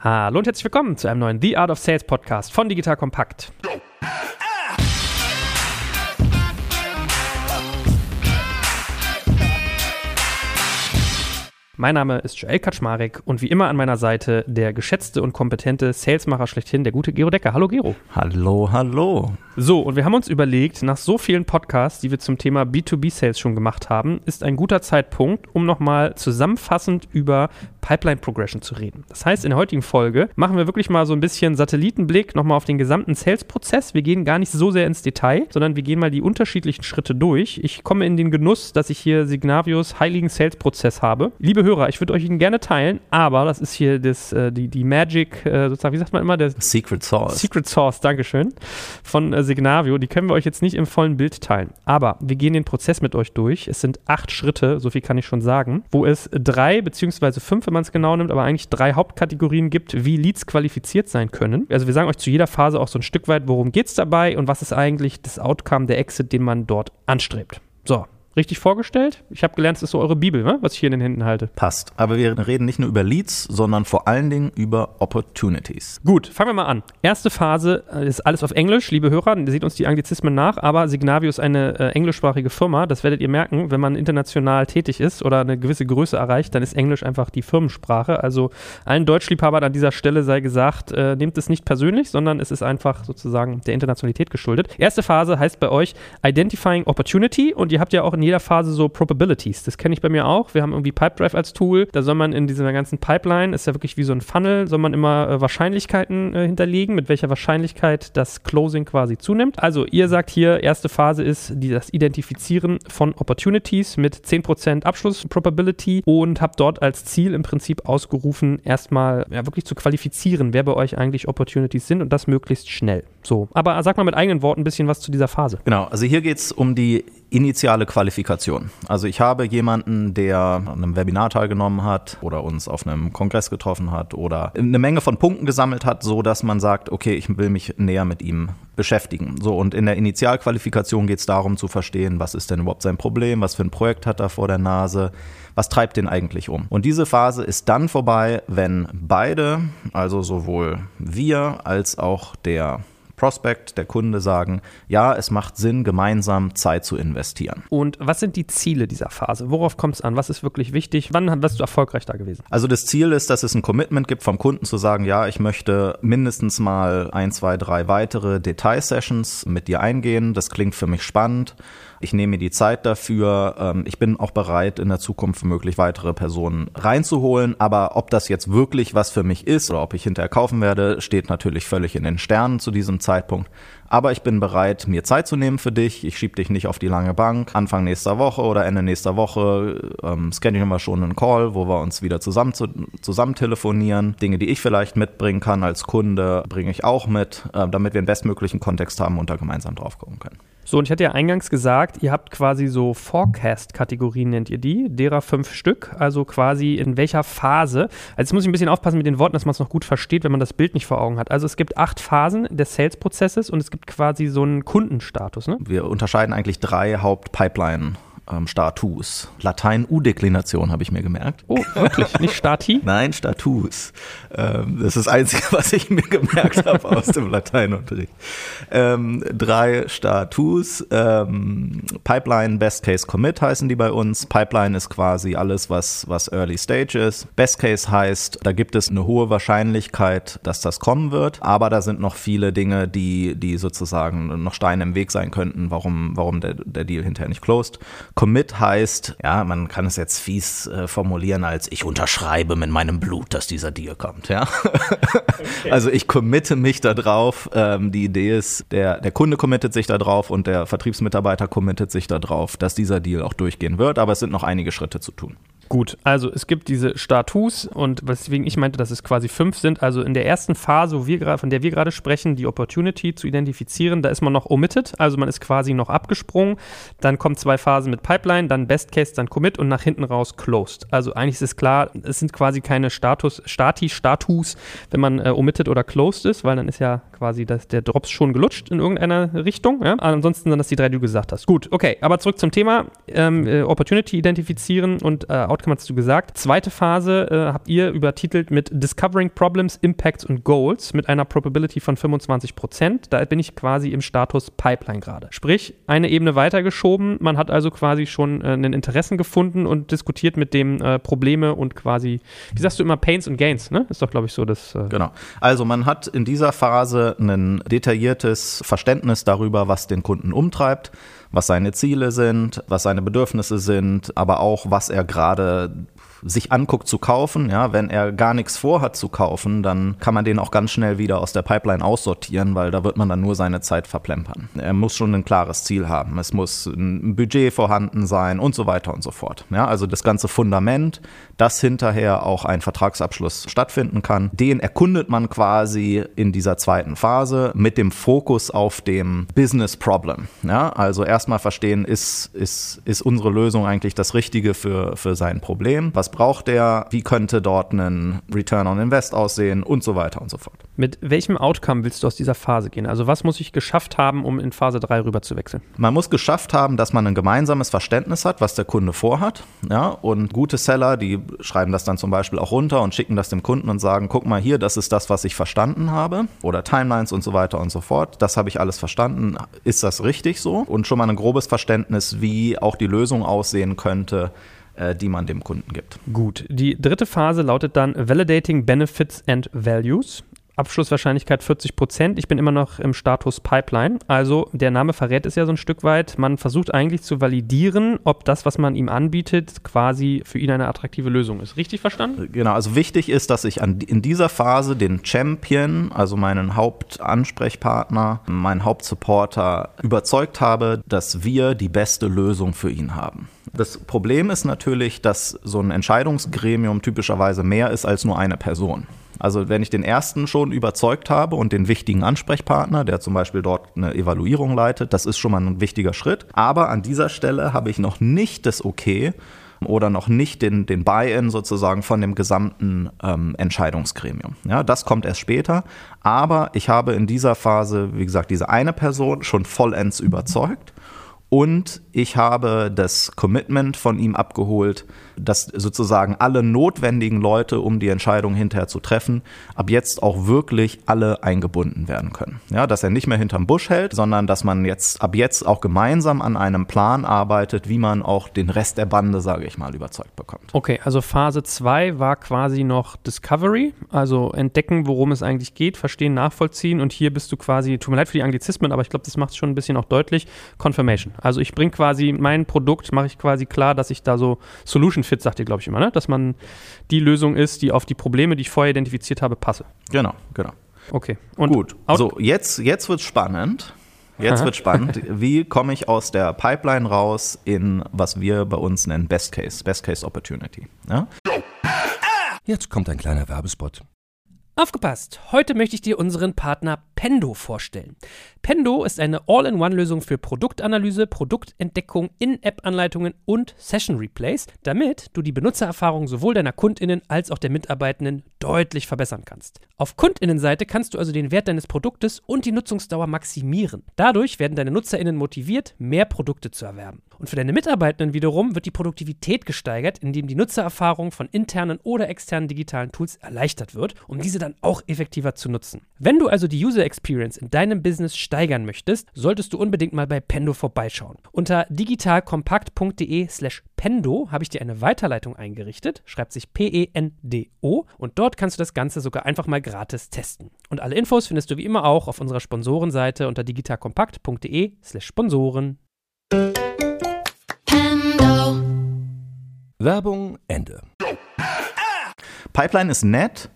Hallo und herzlich willkommen zu einem neuen The Art of Sales Podcast von Digital Kompakt. Mein Name ist Joel Kaczmarek und wie immer an meiner Seite der geschätzte und kompetente Salesmacher schlechthin, der gute Gero Decker. Hallo Gero. Hallo, hallo. So, und wir haben uns überlegt, nach so vielen Podcasts, die wir zum Thema B2B-Sales schon gemacht haben, ist ein guter Zeitpunkt, um nochmal zusammenfassend über Pipeline Progression zu reden. Das heißt, in der heutigen Folge machen wir wirklich mal so ein bisschen Satellitenblick nochmal auf den gesamten Sales-Prozess. Wir gehen gar nicht so sehr ins Detail, sondern wir gehen mal die unterschiedlichen Schritte durch. Ich komme in den Genuss, dass ich hier Signavios heiligen Sales-Prozess habe. Liebe Hörer, ich würde euch ihn gerne teilen, aber das ist hier das, äh, die, die Magic, äh, sozusagen, wie sagt man immer? Der Secret Sauce. Secret Sauce, Dankeschön, von äh, Signavio. Die können wir euch jetzt nicht im vollen Bild teilen. Aber wir gehen den Prozess mit euch durch. Es sind acht Schritte, so viel kann ich schon sagen, wo es drei beziehungsweise fünf, wenn man es genau nimmt, aber eigentlich drei Hauptkategorien gibt, wie Leads qualifiziert sein können. Also wir sagen euch zu jeder Phase auch so ein Stück weit, worum geht es dabei und was ist eigentlich das Outcome, der Exit, den man dort anstrebt. So, richtig vorgestellt. Ich habe gelernt, es ist so eure Bibel, ne? was ich hier in den Händen halte. Passt. Aber wir reden nicht nur über Leads, sondern vor allen Dingen über Opportunities. Gut, fangen wir mal an. Erste Phase äh, ist alles auf Englisch, liebe Hörer. Ihr seht uns die Anglizismen nach, aber Signavio ist eine äh, englischsprachige Firma. Das werdet ihr merken, wenn man international tätig ist oder eine gewisse Größe erreicht, dann ist Englisch einfach die Firmensprache. Also allen Deutschliebhabern an dieser Stelle sei gesagt, äh, nehmt es nicht persönlich, sondern es ist einfach sozusagen der Internationalität geschuldet. Erste Phase heißt bei euch Identifying Opportunity und ihr habt ja auch in jeder Phase so Probabilities. Das kenne ich bei mir auch. Wir haben irgendwie Pipedrive als Tool. Da soll man in dieser ganzen Pipeline, ist ja wirklich wie so ein Funnel, soll man immer äh, Wahrscheinlichkeiten äh, hinterlegen, mit welcher Wahrscheinlichkeit das Closing quasi zunimmt. Also ihr sagt hier, erste Phase ist die, das Identifizieren von Opportunities mit 10% Abschluss-Probability und habt dort als Ziel im Prinzip ausgerufen, erstmal ja, wirklich zu qualifizieren, wer bei euch eigentlich Opportunities sind und das möglichst schnell. So, aber sag mal mit eigenen Worten ein bisschen was zu dieser Phase. Genau, also hier geht es um die initiale Qualifikation. Also ich habe jemanden, der an einem Webinar teilgenommen hat oder uns auf einem Kongress getroffen hat oder eine Menge von Punkten gesammelt hat, so dass man sagt, okay, ich will mich näher mit ihm beschäftigen. So und in der Initialqualifikation geht es darum zu verstehen, was ist denn überhaupt sein Problem, was für ein Projekt hat er vor der Nase, was treibt den eigentlich um. Und diese Phase ist dann vorbei, wenn beide, also sowohl wir als auch der Prospect, der Kunde sagen, ja, es macht Sinn, gemeinsam Zeit zu investieren. Und was sind die Ziele dieser Phase? Worauf kommt es an? Was ist wirklich wichtig? Wann wirst du erfolgreich da gewesen? Also das Ziel ist, dass es ein Commitment gibt vom Kunden zu sagen, ja, ich möchte mindestens mal ein, zwei, drei weitere Detailsessions mit dir eingehen. Das klingt für mich spannend. Ich nehme mir die Zeit dafür. Ähm, ich bin auch bereit, in der Zukunft möglich weitere Personen reinzuholen. Aber ob das jetzt wirklich was für mich ist oder ob ich hinterher kaufen werde, steht natürlich völlig in den Sternen zu diesem Zeitpunkt. Aber ich bin bereit, mir Zeit zu nehmen für dich. Ich schiebe dich nicht auf die lange Bank. Anfang nächster Woche oder Ende nächster Woche ähm, schedulen wir schon einen Call, wo wir uns wieder zusammen, zu, zusammen telefonieren. Dinge, die ich vielleicht mitbringen kann als Kunde, bringe ich auch mit, äh, damit wir einen bestmöglichen Kontext haben und da gemeinsam drauf gucken können. So, und ich hatte ja eingangs gesagt, ihr habt quasi so Forecast-Kategorien, nennt ihr die, derer fünf Stück, also quasi in welcher Phase. Also jetzt muss ich ein bisschen aufpassen mit den Worten, dass man es noch gut versteht, wenn man das Bild nicht vor Augen hat. Also es gibt acht Phasen des Sales-Prozesses und es gibt quasi so einen Kundenstatus. Ne? Wir unterscheiden eigentlich drei Haupt-Pipeline ähm, Status. Latein U-Deklination habe ich mir gemerkt. Oh, wirklich? Nicht Stati? Nein, Status. Ähm, das ist das Einzige, was ich mir gemerkt habe aus dem Lateinunterricht. Ähm, drei Status. Ähm, Pipeline, Best Case Commit heißen die bei uns. Pipeline ist quasi alles, was, was Early Stage ist. Best Case heißt, da gibt es eine hohe Wahrscheinlichkeit, dass das kommen wird. Aber da sind noch viele Dinge, die, die sozusagen noch Steine im Weg sein könnten, warum, warum der, der Deal hinterher nicht closed. Commit heißt, ja, man kann es jetzt fies äh, formulieren als ich unterschreibe mit meinem Blut, dass dieser Deal kommt, ja. Okay. Also ich committe mich da drauf. Ähm, die Idee ist, der, der Kunde committet sich da drauf und der Vertriebsmitarbeiter committet sich da drauf, dass dieser Deal auch durchgehen wird, aber es sind noch einige Schritte zu tun. Gut, also es gibt diese Status und weswegen ich meinte, dass es quasi fünf sind. Also in der ersten Phase, wir, von der wir gerade sprechen, die Opportunity zu identifizieren, da ist man noch omitted, also man ist quasi noch abgesprungen. Dann kommen zwei Phasen mit Pipeline, dann Best Case, dann Commit und nach hinten raus Closed. Also eigentlich ist es klar, es sind quasi keine Status, Stati, Status, wenn man äh, omitted oder closed ist, weil dann ist ja quasi das, der Drops schon gelutscht in irgendeiner Richtung. Ja? Ansonsten sind das die drei, die du gesagt hast. Gut, okay, aber zurück zum Thema. Ähm, äh, Opportunity identifizieren und äh, Outcome hast du gesagt. Zweite Phase äh, habt ihr übertitelt mit Discovering Problems, Impacts und Goals mit einer Probability von 25 Prozent. Da bin ich quasi im Status Pipeline gerade. Sprich, eine Ebene weitergeschoben. Man hat also quasi schon äh, einen Interessen gefunden und diskutiert mit dem äh, Probleme und quasi, wie sagst du immer, Pains und Gains, ne? Ist doch, glaube ich, so das. Äh genau. Also man hat in dieser Phase ein detailliertes Verständnis darüber, was den Kunden umtreibt was seine Ziele sind, was seine Bedürfnisse sind, aber auch was er gerade sich anguckt zu kaufen, ja, wenn er gar nichts vorhat zu kaufen, dann kann man den auch ganz schnell wieder aus der Pipeline aussortieren, weil da wird man dann nur seine Zeit verplempern. Er muss schon ein klares Ziel haben. Es muss ein Budget vorhanden sein und so weiter und so fort. Ja, also das ganze Fundament, dass hinterher auch ein Vertragsabschluss stattfinden kann, den erkundet man quasi in dieser zweiten Phase mit dem Fokus auf dem Business Problem. Ja, also erstmal verstehen, ist, ist, ist unsere Lösung eigentlich das Richtige für, für sein Problem? Was was braucht der, wie könnte dort ein Return on Invest aussehen und so weiter und so fort. Mit welchem Outcome willst du aus dieser Phase gehen? Also was muss ich geschafft haben, um in Phase 3 rüber zu wechseln? Man muss geschafft haben, dass man ein gemeinsames Verständnis hat, was der Kunde vorhat. Ja, und gute Seller, die schreiben das dann zum Beispiel auch runter und schicken das dem Kunden und sagen, guck mal hier, das ist das, was ich verstanden habe. Oder Timelines und so weiter und so fort. Das habe ich alles verstanden. Ist das richtig so? Und schon mal ein grobes Verständnis, wie auch die Lösung aussehen könnte, die man dem Kunden gibt. Gut, die dritte Phase lautet dann Validating Benefits and Values. Abschlusswahrscheinlichkeit 40 Prozent. Ich bin immer noch im Status Pipeline. Also der Name verrät es ja so ein Stück weit. Man versucht eigentlich zu validieren, ob das, was man ihm anbietet, quasi für ihn eine attraktive Lösung ist. Richtig verstanden? Genau. Also wichtig ist, dass ich an, in dieser Phase den Champion, also meinen Hauptansprechpartner, meinen Hauptsupporter überzeugt habe, dass wir die beste Lösung für ihn haben. Das Problem ist natürlich, dass so ein Entscheidungsgremium typischerweise mehr ist als nur eine Person. Also wenn ich den ersten schon überzeugt habe und den wichtigen Ansprechpartner, der zum Beispiel dort eine Evaluierung leitet, das ist schon mal ein wichtiger Schritt. Aber an dieser Stelle habe ich noch nicht das Okay oder noch nicht den, den Buy-in sozusagen von dem gesamten ähm, Entscheidungsgremium. Ja, das kommt erst später. Aber ich habe in dieser Phase, wie gesagt, diese eine Person schon vollends überzeugt und ich habe das Commitment von ihm abgeholt, dass sozusagen alle notwendigen Leute, um die Entscheidung hinterher zu treffen, ab jetzt auch wirklich alle eingebunden werden können. Ja, dass er nicht mehr hinterm Busch hält, sondern dass man jetzt ab jetzt auch gemeinsam an einem Plan arbeitet, wie man auch den Rest der Bande, sage ich mal, überzeugt bekommt. Okay, also Phase 2 war quasi noch Discovery, also entdecken, worum es eigentlich geht, verstehen, nachvollziehen und hier bist du quasi, tut mir leid für die Anglizismen, aber ich glaube, das macht es schon ein bisschen auch deutlich, Confirmation. Also ich bringe quasi mein Produkt, mache ich quasi klar, dass ich da so Solution Fit, sagt ihr, glaube ich, immer, ne? dass man die Lösung ist, die auf die Probleme, die ich vorher identifiziert habe, passe. Genau, genau. Okay. Und Gut, so jetzt, jetzt wird spannend. Jetzt wird spannend. Wie komme ich aus der Pipeline raus in, was wir bei uns nennen, Best Case, Best Case Opportunity? Ja? Jetzt kommt ein kleiner Werbespot. Aufgepasst! Heute möchte ich dir unseren Partner Pendo vorstellen. Pendo ist eine All-in-One-Lösung für Produktanalyse, Produktentdeckung, In-App-Anleitungen und Session-Replays, damit du die Benutzererfahrung sowohl deiner KundInnen als auch der Mitarbeitenden deutlich verbessern kannst. Auf KundInnenseite kannst du also den Wert deines Produktes und die Nutzungsdauer maximieren. Dadurch werden deine NutzerInnen motiviert, mehr Produkte zu erwerben. Und für deine Mitarbeitenden wiederum wird die Produktivität gesteigert, indem die Nutzererfahrung von internen oder externen digitalen Tools erleichtert wird, um diese dann auch effektiver zu nutzen. Wenn du also die User Experience in deinem Business steigern möchtest, solltest du unbedingt mal bei Pendo vorbeischauen. Unter digitalkompakt.de/slash Pendo habe ich dir eine Weiterleitung eingerichtet, schreibt sich P-E-N-D-O und dort kannst du das Ganze sogar einfach mal gratis testen. Und alle Infos findest du wie immer auch auf unserer Sponsorenseite unter digitalkompakt.de/slash Sponsoren. Werbung Ende. Pipeline ist nett.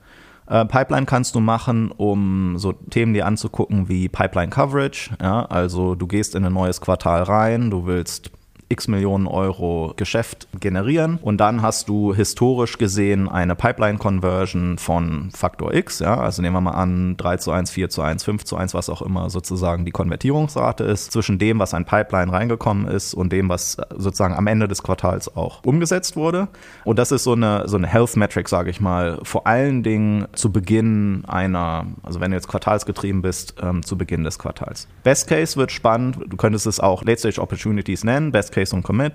Äh, Pipeline kannst du machen, um so Themen dir anzugucken wie Pipeline Coverage. Ja, also du gehst in ein neues Quartal rein, du willst x Millionen Euro Geschäft generieren und dann hast du historisch gesehen eine Pipeline-Conversion von Faktor X, ja, also nehmen wir mal an 3 zu 1, 4 zu 1, 5 zu 1, was auch immer sozusagen die Konvertierungsrate ist, zwischen dem, was ein Pipeline reingekommen ist und dem, was sozusagen am Ende des Quartals auch umgesetzt wurde. Und das ist so eine, so eine Health Metric, sage ich mal, vor allen Dingen zu Beginn einer, also wenn du jetzt quartalsgetrieben bist, ähm, zu Beginn des Quartals. Best Case wird spannend, du könntest es auch Late Stage Opportunities nennen, Best Case Case und Commit.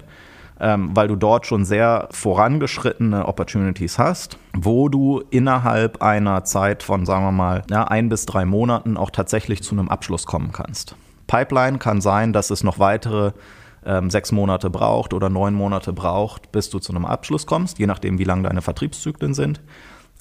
ähm, weil du dort schon sehr vorangeschrittene Opportunities hast, wo du innerhalb einer Zeit von, sagen wir mal, ja, ein bis drei Monaten auch tatsächlich zu einem Abschluss kommen kannst. Pipeline kann sein, dass es noch weitere ähm, sechs Monate braucht oder neun Monate braucht, bis du zu einem Abschluss kommst, je nachdem, wie lang deine Vertriebszyklen sind.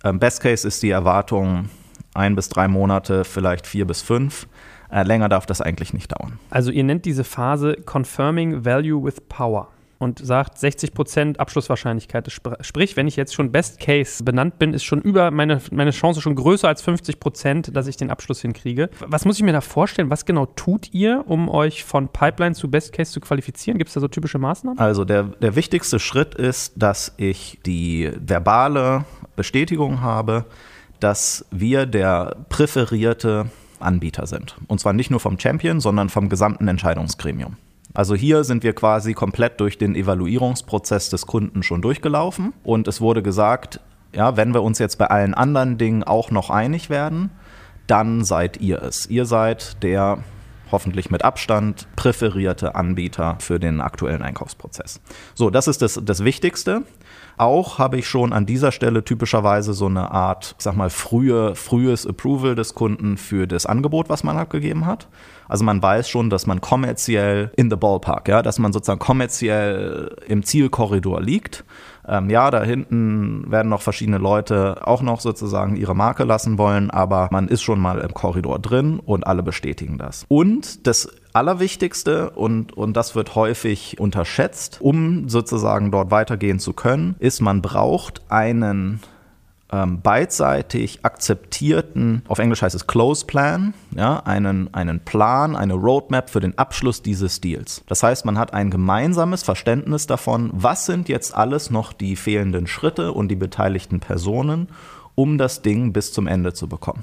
Ähm, Best Case ist die Erwartung ein bis drei Monate, vielleicht vier bis fünf. Äh, länger darf das eigentlich nicht dauern. Also ihr nennt diese Phase Confirming Value with Power und sagt 60% Abschlusswahrscheinlichkeit. Sprich, wenn ich jetzt schon Best Case benannt bin, ist schon über meine, meine Chance schon größer als 50%, dass ich den Abschluss hinkriege. Was muss ich mir da vorstellen? Was genau tut ihr, um euch von Pipeline zu Best Case zu qualifizieren? Gibt es da so typische Maßnahmen? Also der, der wichtigste Schritt ist, dass ich die verbale Bestätigung habe, dass wir der präferierte Anbieter sind. Und zwar nicht nur vom Champion, sondern vom gesamten Entscheidungsgremium. Also hier sind wir quasi komplett durch den Evaluierungsprozess des Kunden schon durchgelaufen und es wurde gesagt, ja, wenn wir uns jetzt bei allen anderen Dingen auch noch einig werden, dann seid ihr es. Ihr seid der hoffentlich mit Abstand präferierte Anbieter für den aktuellen Einkaufsprozess. So, das ist das, das Wichtigste. Auch habe ich schon an dieser Stelle typischerweise so eine Art, ich sag mal, frühe, frühes Approval des Kunden für das Angebot, was man abgegeben hat. Also man weiß schon, dass man kommerziell in the ballpark, ja, dass man sozusagen kommerziell im Zielkorridor liegt. Ähm, ja, da hinten werden noch verschiedene Leute auch noch sozusagen ihre Marke lassen wollen, aber man ist schon mal im Korridor drin und alle bestätigen das. Und das Allerwichtigste, und, und das wird häufig unterschätzt, um sozusagen dort weitergehen zu können, ist, man braucht einen ähm, beidseitig akzeptierten, auf Englisch heißt es Close Plan, ja, einen, einen Plan, eine Roadmap für den Abschluss dieses Deals. Das heißt, man hat ein gemeinsames Verständnis davon, was sind jetzt alles noch die fehlenden Schritte und die beteiligten Personen, um das Ding bis zum Ende zu bekommen.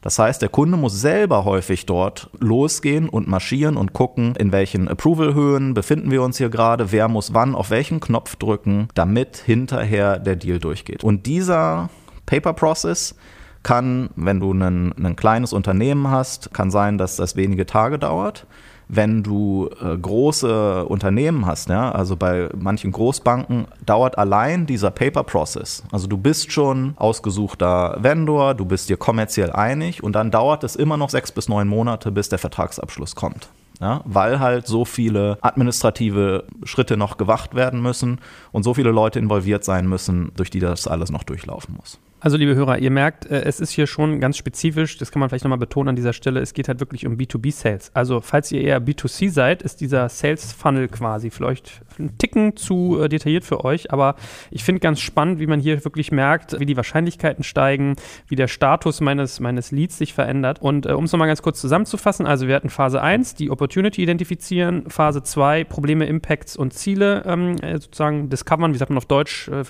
Das heißt, der Kunde muss selber häufig dort losgehen und marschieren und gucken, in welchen Approval-Höhen befinden wir uns hier gerade, wer muss wann auf welchen Knopf drücken, damit hinterher der Deal durchgeht. Und dieser Paper Process kann, wenn du ein, ein kleines Unternehmen hast, kann sein, dass das wenige Tage dauert wenn du äh, große Unternehmen hast, ja, also bei manchen Großbanken dauert allein dieser Paper Process. Also du bist schon ausgesuchter Vendor, du bist dir kommerziell einig und dann dauert es immer noch sechs bis neun Monate, bis der Vertragsabschluss kommt. Ja, weil halt so viele administrative Schritte noch gewacht werden müssen und so viele Leute involviert sein müssen, durch die das alles noch durchlaufen muss. Also, liebe Hörer, ihr merkt, äh, es ist hier schon ganz spezifisch, das kann man vielleicht nochmal betonen an dieser Stelle, es geht halt wirklich um B2B-Sales. Also, falls ihr eher B2C seid, ist dieser Sales-Funnel quasi vielleicht ein Ticken zu äh, detailliert für euch, aber ich finde ganz spannend, wie man hier wirklich merkt, wie die Wahrscheinlichkeiten steigen, wie der Status meines, meines Leads sich verändert. Und äh, um es nochmal ganz kurz zusammenzufassen, also wir hatten Phase 1, die Opportunity identifizieren, Phase 2, Probleme, Impacts und Ziele ähm, äh, sozusagen discovern, wie sagt man auf Deutsch, äh,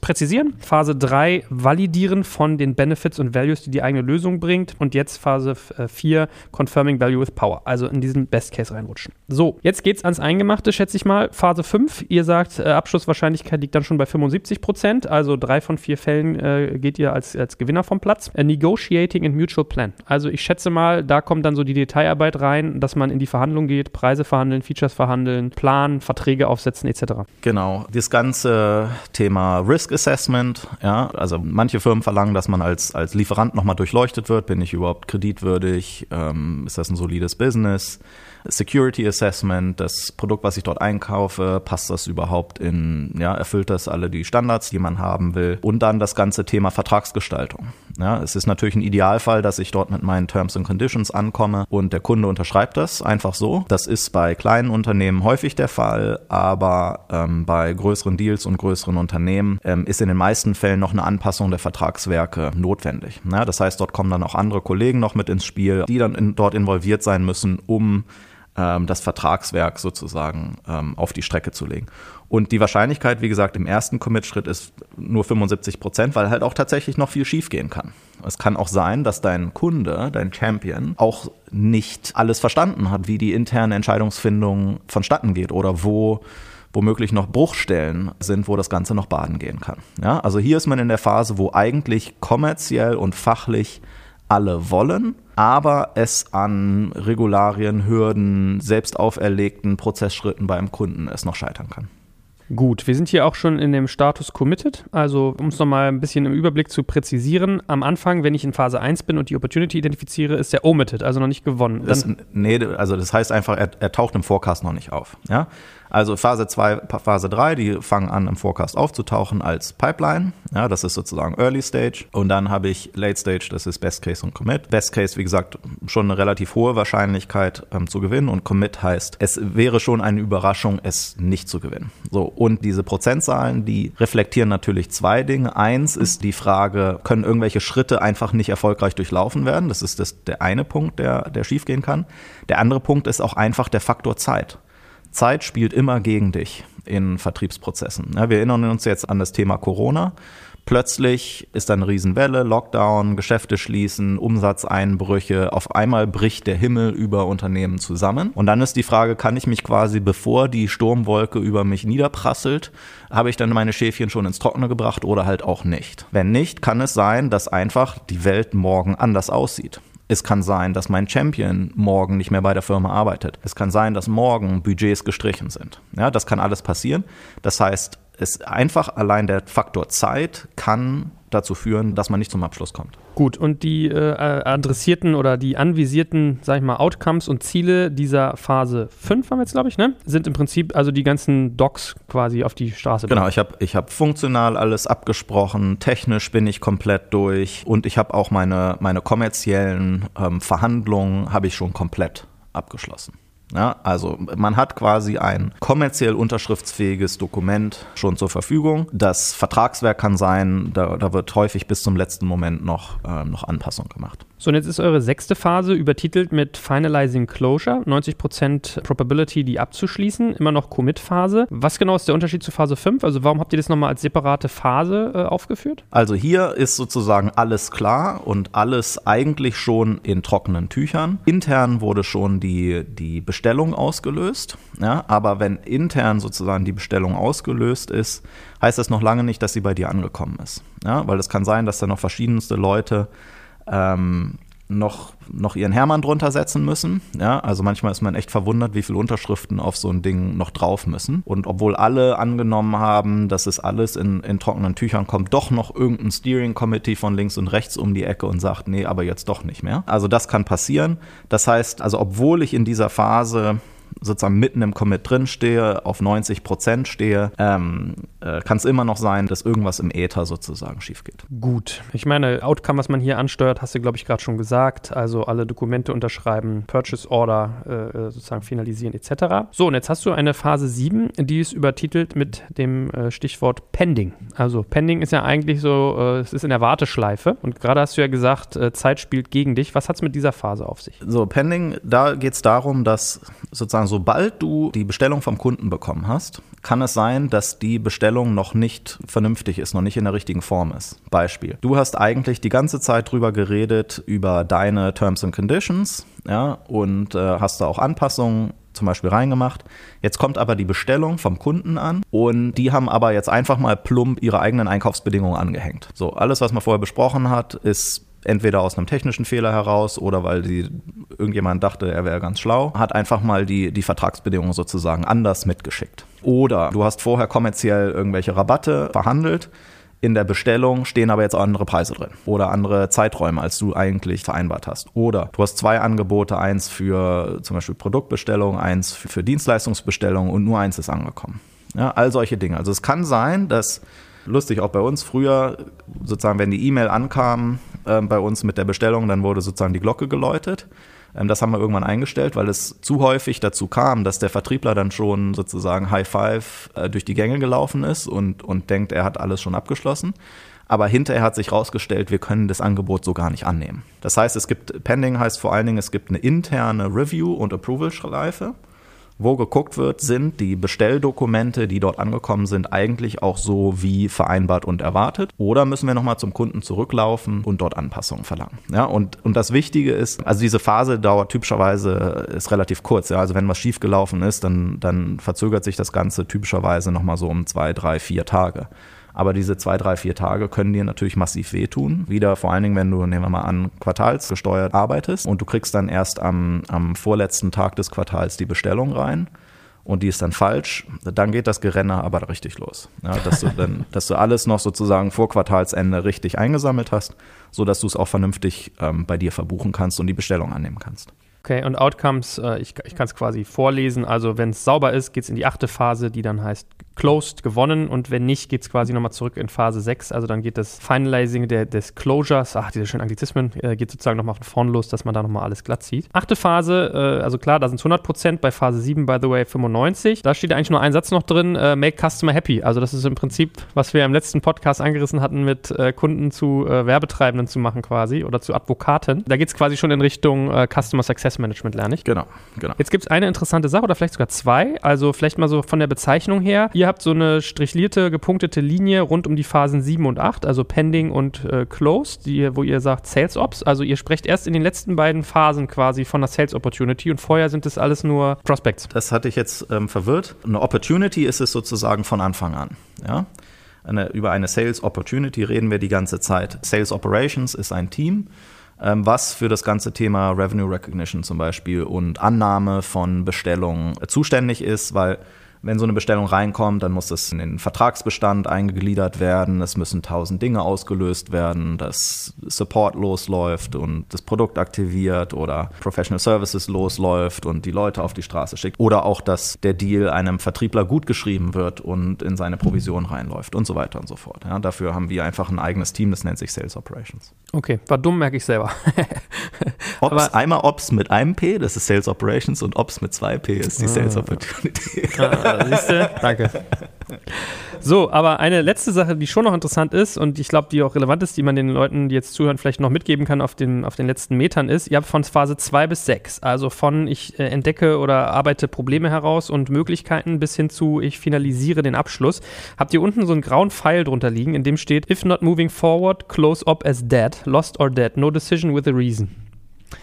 präzisieren. Phase 3, Validieren von den Benefits und Values, die die eigene Lösung bringt. Und jetzt Phase 4, äh, Confirming Value with Power. Also in diesen Best Case reinrutschen. So, jetzt geht es ans Eingemachte, schätze ich mal. Phase 5, ihr sagt, äh, Abschlusswahrscheinlichkeit liegt dann schon bei 75 Prozent. Also drei von vier Fällen äh, geht ihr als, als Gewinner vom Platz. Äh, negotiating and Mutual Plan. Also ich schätze mal, da kommt dann so die Detailarbeit rein, dass man in die Verhandlung geht, Preise verhandeln, Features verhandeln, planen, Verträge aufsetzen etc. Genau. Das ganze Thema Risk Assessment, ja, also also manche Firmen verlangen, dass man als, als Lieferant nochmal durchleuchtet wird. Bin ich überhaupt kreditwürdig? Ähm, ist das ein solides Business? Security Assessment, das Produkt, was ich dort einkaufe, passt das überhaupt in, ja, erfüllt das alle die Standards, die man haben will? Und dann das ganze Thema Vertragsgestaltung. Ja, es ist natürlich ein Idealfall, dass ich dort mit meinen Terms and Conditions ankomme und der Kunde unterschreibt das einfach so. Das ist bei kleinen Unternehmen häufig der Fall, aber ähm, bei größeren Deals und größeren Unternehmen ähm, ist in den meisten Fällen noch eine Anpassung der Vertragswerke notwendig. Ja, das heißt, dort kommen dann auch andere Kollegen noch mit ins Spiel, die dann in, dort involviert sein müssen, um das Vertragswerk sozusagen ähm, auf die Strecke zu legen. Und die Wahrscheinlichkeit, wie gesagt, im ersten Commit-Schritt ist nur 75 Prozent, weil halt auch tatsächlich noch viel schiefgehen kann. Es kann auch sein, dass dein Kunde, dein Champion, auch nicht alles verstanden hat, wie die interne Entscheidungsfindung vonstatten geht oder wo womöglich noch Bruchstellen sind, wo das Ganze noch baden gehen kann. Ja, also hier ist man in der Phase, wo eigentlich kommerziell und fachlich alle wollen, aber es an Regularien, Hürden, selbst auferlegten Prozessschritten beim Kunden es noch scheitern kann. Gut, wir sind hier auch schon in dem Status committed. Also, um es nochmal ein bisschen im Überblick zu präzisieren, am Anfang, wenn ich in Phase 1 bin und die Opportunity identifiziere, ist der omitted, also noch nicht gewonnen. Das, nee, also das heißt einfach, er, er taucht im Forecast noch nicht auf. Ja? Also Phase 2, Phase 3, die fangen an im Forecast aufzutauchen als Pipeline. Ja, das ist sozusagen Early Stage. Und dann habe ich Late Stage, das ist Best Case und Commit. Best Case, wie gesagt, schon eine relativ hohe Wahrscheinlichkeit ähm, zu gewinnen. Und Commit heißt, es wäre schon eine Überraschung, es nicht zu gewinnen. So, und diese Prozentzahlen, die reflektieren natürlich zwei Dinge. Eins ist die Frage, können irgendwelche Schritte einfach nicht erfolgreich durchlaufen werden? Das ist das, der eine Punkt, der, der schiefgehen kann. Der andere Punkt ist auch einfach der Faktor Zeit. Zeit spielt immer gegen dich in Vertriebsprozessen. Ja, wir erinnern uns jetzt an das Thema Corona. Plötzlich ist eine Riesenwelle, Lockdown, Geschäfte schließen, Umsatzeinbrüche. Auf einmal bricht der Himmel über Unternehmen zusammen. Und dann ist die Frage, kann ich mich quasi, bevor die Sturmwolke über mich niederprasselt, habe ich dann meine Schäfchen schon ins Trockene gebracht oder halt auch nicht? Wenn nicht, kann es sein, dass einfach die Welt morgen anders aussieht. Es kann sein, dass mein Champion morgen nicht mehr bei der Firma arbeitet. Es kann sein, dass morgen Budgets gestrichen sind. Ja, das kann alles passieren. Das heißt, es einfach allein der Faktor Zeit kann dazu führen, dass man nicht zum Abschluss kommt. Gut, und die äh, adressierten oder die anvisierten, sag ich mal, Outcomes und Ziele dieser Phase 5 haben wir jetzt, glaube ich, ne? Sind im Prinzip also die ganzen Docs quasi auf die Straße. Genau, ich habe ich hab funktional alles abgesprochen, technisch bin ich komplett durch und ich habe auch meine, meine kommerziellen ähm, Verhandlungen habe ich schon komplett abgeschlossen. Ja, also man hat quasi ein kommerziell unterschriftsfähiges Dokument schon zur Verfügung. Das Vertragswerk kann sein, da, da wird häufig bis zum letzten Moment noch, äh, noch Anpassung gemacht. So, und jetzt ist eure sechste Phase übertitelt mit Finalizing Closure, 90% Probability, die abzuschließen, immer noch Commit-Phase. Was genau ist der Unterschied zu Phase 5? Also warum habt ihr das nochmal als separate Phase äh, aufgeführt? Also hier ist sozusagen alles klar und alles eigentlich schon in trockenen Tüchern. Intern wurde schon die, die Bestellung ausgelöst, ja, aber wenn intern sozusagen die Bestellung ausgelöst ist, heißt das noch lange nicht, dass sie bei dir angekommen ist. Ja, weil es kann sein, dass da noch verschiedenste Leute ähm, noch, noch ihren Hermann drunter setzen müssen. Ja, also manchmal ist man echt verwundert, wie viele Unterschriften auf so ein Ding noch drauf müssen. Und obwohl alle angenommen haben, dass es alles in, in trockenen Tüchern kommt, doch noch irgendein Steering Committee von links und rechts um die Ecke und sagt, nee, aber jetzt doch nicht mehr. Also das kann passieren. Das heißt, also obwohl ich in dieser Phase sozusagen mitten im Commit drin stehe, auf 90 Prozent stehe, ähm, äh, kann es immer noch sein, dass irgendwas im Äther sozusagen schief geht. Gut. Ich meine, Outcome, was man hier ansteuert, hast du, glaube ich, gerade schon gesagt. Also alle Dokumente unterschreiben, Purchase Order äh, äh sozusagen finalisieren etc. So, und jetzt hast du eine Phase 7, die ist übertitelt mit dem äh, Stichwort Pending. Also Pending ist ja eigentlich so, äh, es ist in der Warteschleife. Und gerade hast du ja gesagt, äh, Zeit spielt gegen dich. Was hat es mit dieser Phase auf sich? So, Pending, da geht es darum, dass sozusagen sobald du die Bestellung vom Kunden bekommen hast, kann es sein, dass die Bestellung noch nicht vernünftig ist, noch nicht in der richtigen Form ist. Beispiel. Du hast eigentlich die ganze Zeit drüber geredet, über deine Terms and Conditions, ja, und äh, hast da auch Anpassungen zum Beispiel reingemacht. Jetzt kommt aber die Bestellung vom Kunden an und die haben aber jetzt einfach mal plump ihre eigenen Einkaufsbedingungen angehängt. So, alles, was man vorher besprochen hat, ist entweder aus einem technischen Fehler heraus oder weil die, irgendjemand dachte, er wäre ganz schlau, hat einfach mal die, die Vertragsbedingungen sozusagen anders mitgeschickt. Oder du hast vorher kommerziell irgendwelche Rabatte verhandelt. In der Bestellung stehen aber jetzt andere Preise drin oder andere Zeiträume, als du eigentlich vereinbart hast. Oder du hast zwei Angebote, eins für zum Beispiel Produktbestellung, eins für Dienstleistungsbestellung und nur eins ist angekommen. Ja, all solche Dinge. Also es kann sein, dass lustig auch bei uns früher sozusagen, wenn die E-Mail ankam äh, bei uns mit der Bestellung, dann wurde sozusagen die Glocke geläutet. Ähm, das haben wir irgendwann eingestellt, weil es zu häufig dazu kam, dass der Vertriebler dann schon sozusagen High Five äh, durch die Gänge gelaufen ist und, und denkt, er hat alles schon abgeschlossen. Aber hinterher hat sich herausgestellt, wir können das Angebot so gar nicht annehmen. Das heißt, es gibt, Pending heißt vor allen Dingen, es gibt eine interne Review- und Approval-Schleife wo geguckt wird, sind die Bestelldokumente, die dort angekommen sind, eigentlich auch so wie vereinbart und erwartet? Oder müssen wir nochmal zum Kunden zurücklaufen und dort Anpassungen verlangen? Ja, und, und das Wichtige ist, also diese Phase dauert typischerweise, ist relativ kurz. Ja, also wenn was schiefgelaufen ist, dann, dann verzögert sich das Ganze typischerweise nochmal so um zwei, drei, vier Tage. Aber diese zwei, drei, vier Tage können dir natürlich massiv wehtun. Wieder vor allen Dingen, wenn du, nehmen wir mal an, quartalsgesteuert arbeitest und du kriegst dann erst am, am vorletzten Tag des Quartals die Bestellung rein. und die ist dann falsch, dann geht das Gerenner aber richtig los. Ja, dass, du dann, dass du alles noch sozusagen vor Quartalsende richtig eingesammelt hast, sodass du es auch vernünftig ähm, bei dir verbuchen kannst und die Bestellung annehmen kannst. Okay, und Outcomes, äh, ich, ich kann es quasi vorlesen. Also, wenn es sauber ist, geht es in die achte Phase, die dann heißt closed, gewonnen. Und wenn nicht, geht es quasi nochmal zurück in Phase 6. Also, dann geht das Finalizing der, des Closures, ach, diese schönen Anglizismen, äh, geht sozusagen nochmal von vorn los, dass man da nochmal alles glatt zieht. Achte Phase, äh, also klar, da sind es 100 Prozent, bei Phase 7, by the way, 95. Da steht eigentlich nur ein Satz noch drin: äh, Make Customer Happy. Also, das ist im Prinzip, was wir im letzten Podcast angerissen hatten, mit äh, Kunden zu äh, Werbetreibenden zu machen quasi oder zu Advokaten. Da geht es quasi schon in Richtung Customer Success Management, lerne ich. Genau, genau. Jetzt gibt es eine interessante Sache oder vielleicht sogar zwei. Also vielleicht mal so von der Bezeichnung her. Ihr habt so eine strichlierte, gepunktete Linie rund um die Phasen 7 und 8, also Pending und äh, Closed, die, wo ihr sagt Sales Ops. Also ihr sprecht erst in den letzten beiden Phasen quasi von einer Sales Opportunity und vorher sind das alles nur Prospects. Das hatte ich jetzt ähm, verwirrt. Eine Opportunity ist es sozusagen von Anfang an. Ja? Eine, über eine Sales Opportunity reden wir die ganze Zeit. Sales Operations ist ein Team ähm, was für das ganze Thema Revenue Recognition zum Beispiel und Annahme von Bestellungen zuständig ist, weil wenn so eine Bestellung reinkommt, dann muss das in den Vertragsbestand eingegliedert werden. Es müssen tausend Dinge ausgelöst werden, dass Support losläuft und das Produkt aktiviert oder Professional Services losläuft und die Leute auf die Straße schickt. Oder auch, dass der Deal einem Vertriebler gut geschrieben wird und in seine Provision reinläuft und so weiter und so fort. Ja, dafür haben wir einfach ein eigenes Team, das nennt sich Sales Operations. Okay, war dumm, merke ich selber. Ops, einmal Ops mit einem P, das ist Sales Operations und Ops mit zwei P ist die ah. Sales Opportunity. Ah, siehst du? Danke. So, aber eine letzte Sache, die schon noch interessant ist und ich glaube, die auch relevant ist, die man den Leuten, die jetzt zuhören, vielleicht noch mitgeben kann auf den, auf den letzten Metern ist, ihr habt von Phase 2 bis 6, also von ich äh, entdecke oder arbeite Probleme heraus und Möglichkeiten bis hin zu ich finalisiere den Abschluss, habt ihr unten so einen grauen Pfeil drunter liegen, in dem steht, if not moving forward, close up as dead, lost or dead, no decision with a reason.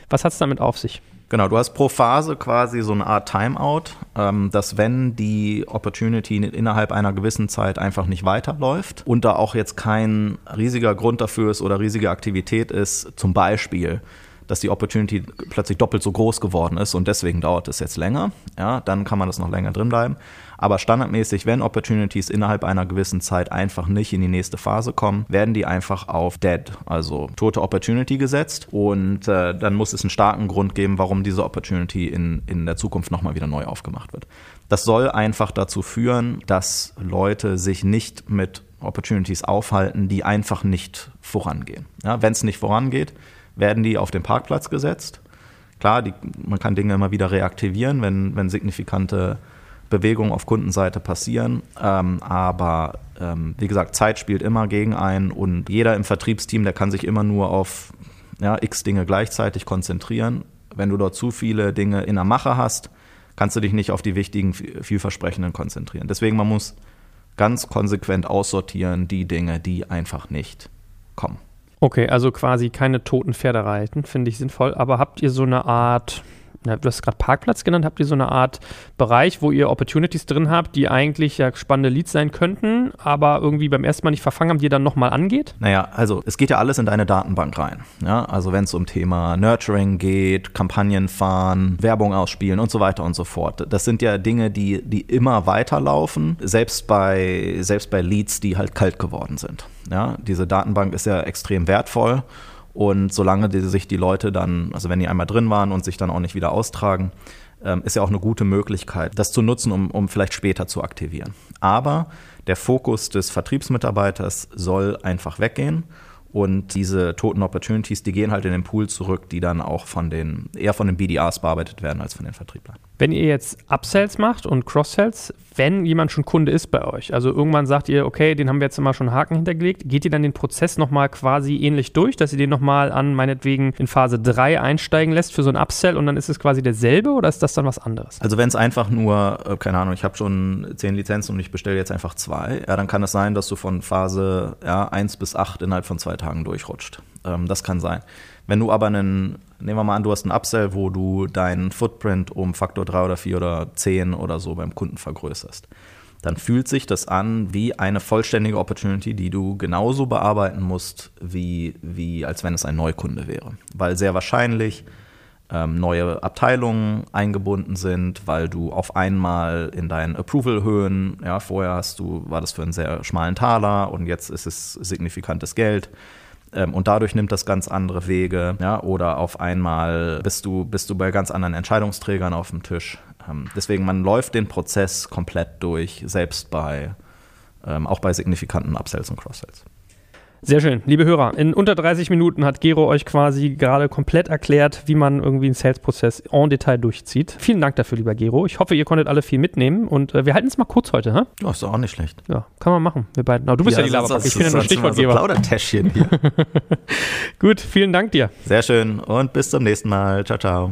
Was hat es damit auf sich? Genau, du hast pro Phase quasi so eine Art Timeout, ähm, dass wenn die Opportunity innerhalb einer gewissen Zeit einfach nicht weiterläuft und da auch jetzt kein riesiger Grund dafür ist oder riesige Aktivität ist, zum Beispiel dass die Opportunity plötzlich doppelt so groß geworden ist und deswegen dauert es jetzt länger, ja, dann kann man das noch länger drin bleiben. Aber standardmäßig, wenn Opportunities innerhalb einer gewissen Zeit einfach nicht in die nächste Phase kommen, werden die einfach auf Dead, also tote Opportunity gesetzt. Und äh, dann muss es einen starken Grund geben, warum diese Opportunity in, in der Zukunft nochmal wieder neu aufgemacht wird. Das soll einfach dazu führen, dass Leute sich nicht mit Opportunities aufhalten, die einfach nicht vorangehen. Ja, wenn es nicht vorangeht, werden die auf den Parkplatz gesetzt. Klar, die, man kann Dinge immer wieder reaktivieren, wenn, wenn signifikante Bewegungen auf Kundenseite passieren. Ähm, aber ähm, wie gesagt, Zeit spielt immer gegen einen und jeder im Vertriebsteam, der kann sich immer nur auf ja, x Dinge gleichzeitig konzentrieren. Wenn du dort zu viele Dinge in der Mache hast, kannst du dich nicht auf die wichtigen, vielversprechenden konzentrieren. Deswegen, man muss ganz konsequent aussortieren die Dinge, die einfach nicht kommen. Okay, also quasi keine toten Pferde reiten, finde ich sinnvoll. Aber habt ihr so eine Art, ja, du hast gerade Parkplatz genannt, habt ihr so eine Art Bereich, wo ihr Opportunities drin habt, die eigentlich ja spannende Leads sein könnten, aber irgendwie beim ersten Mal nicht verfangen haben, die ihr dann nochmal angeht? Naja, also es geht ja alles in deine Datenbank rein. Ja? Also wenn es um Thema Nurturing geht, Kampagnen fahren, Werbung ausspielen und so weiter und so fort. Das sind ja Dinge, die, die immer weiterlaufen, selbst bei, selbst bei Leads, die halt kalt geworden sind. Ja? Diese Datenbank ist ja extrem wertvoll und solange die, sich die Leute dann, also wenn die einmal drin waren und sich dann auch nicht wieder austragen, ähm, ist ja auch eine gute Möglichkeit, das zu nutzen, um, um vielleicht später zu aktivieren. Aber der Fokus des Vertriebsmitarbeiters soll einfach weggehen. Und diese toten Opportunities, die gehen halt in den Pool zurück, die dann auch von den, eher von den BDAs bearbeitet werden als von den Vertrieblern. Wenn ihr jetzt Upsells macht und Cross-Sells, wenn jemand schon Kunde ist bei euch, also irgendwann sagt ihr, okay, den haben wir jetzt immer schon Haken hintergelegt, geht ihr dann den Prozess nochmal quasi ähnlich durch, dass ihr den nochmal an meinetwegen in Phase 3 einsteigen lässt für so ein Upsell und dann ist es quasi derselbe oder ist das dann was anderes? Also wenn es einfach nur, äh, keine Ahnung, ich habe schon 10 Lizenzen und ich bestelle jetzt einfach zwei, ja, dann kann es sein, dass du von Phase ja, 1 bis 8 innerhalb von zwei Tagen durchrutscht. Ähm, das kann sein. Wenn du aber einen, nehmen wir mal an, du hast einen Upsell, wo du deinen Footprint um Faktor 3 oder 4 oder 10 oder so beim Kunden vergrößerst, dann fühlt sich das an wie eine vollständige Opportunity, die du genauso bearbeiten musst, wie, wie als wenn es ein Neukunde wäre. Weil sehr wahrscheinlich ähm, neue Abteilungen eingebunden sind, weil du auf einmal in deinen Approval-Höhen, ja, vorher hast du, war das für einen sehr schmalen Taler und jetzt ist es signifikantes Geld. Ähm, und dadurch nimmt das ganz andere Wege, ja, oder auf einmal bist du, bist du bei ganz anderen Entscheidungsträgern auf dem Tisch. Ähm, deswegen, man läuft den Prozess komplett durch, selbst bei, ähm, auch bei signifikanten Upsells und Cross-Sells. Sehr schön. Liebe Hörer, in unter 30 Minuten hat Gero euch quasi gerade komplett erklärt, wie man irgendwie einen Sales-Prozess en Detail durchzieht. Vielen Dank dafür, lieber Gero. Ich hoffe, ihr konntet alle viel mitnehmen und äh, wir halten es mal kurz heute. Hä? Ja, ist doch auch nicht schlecht. Ja, kann man machen. Wir beiden. Aber du bist ja, ja die Laberbank. Ich bin ja nur Stichwortgeber. So Plaudertäschchen hier. Gut, vielen Dank dir. Sehr schön und bis zum nächsten Mal. Ciao, ciao.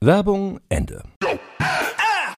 Werbung Ende.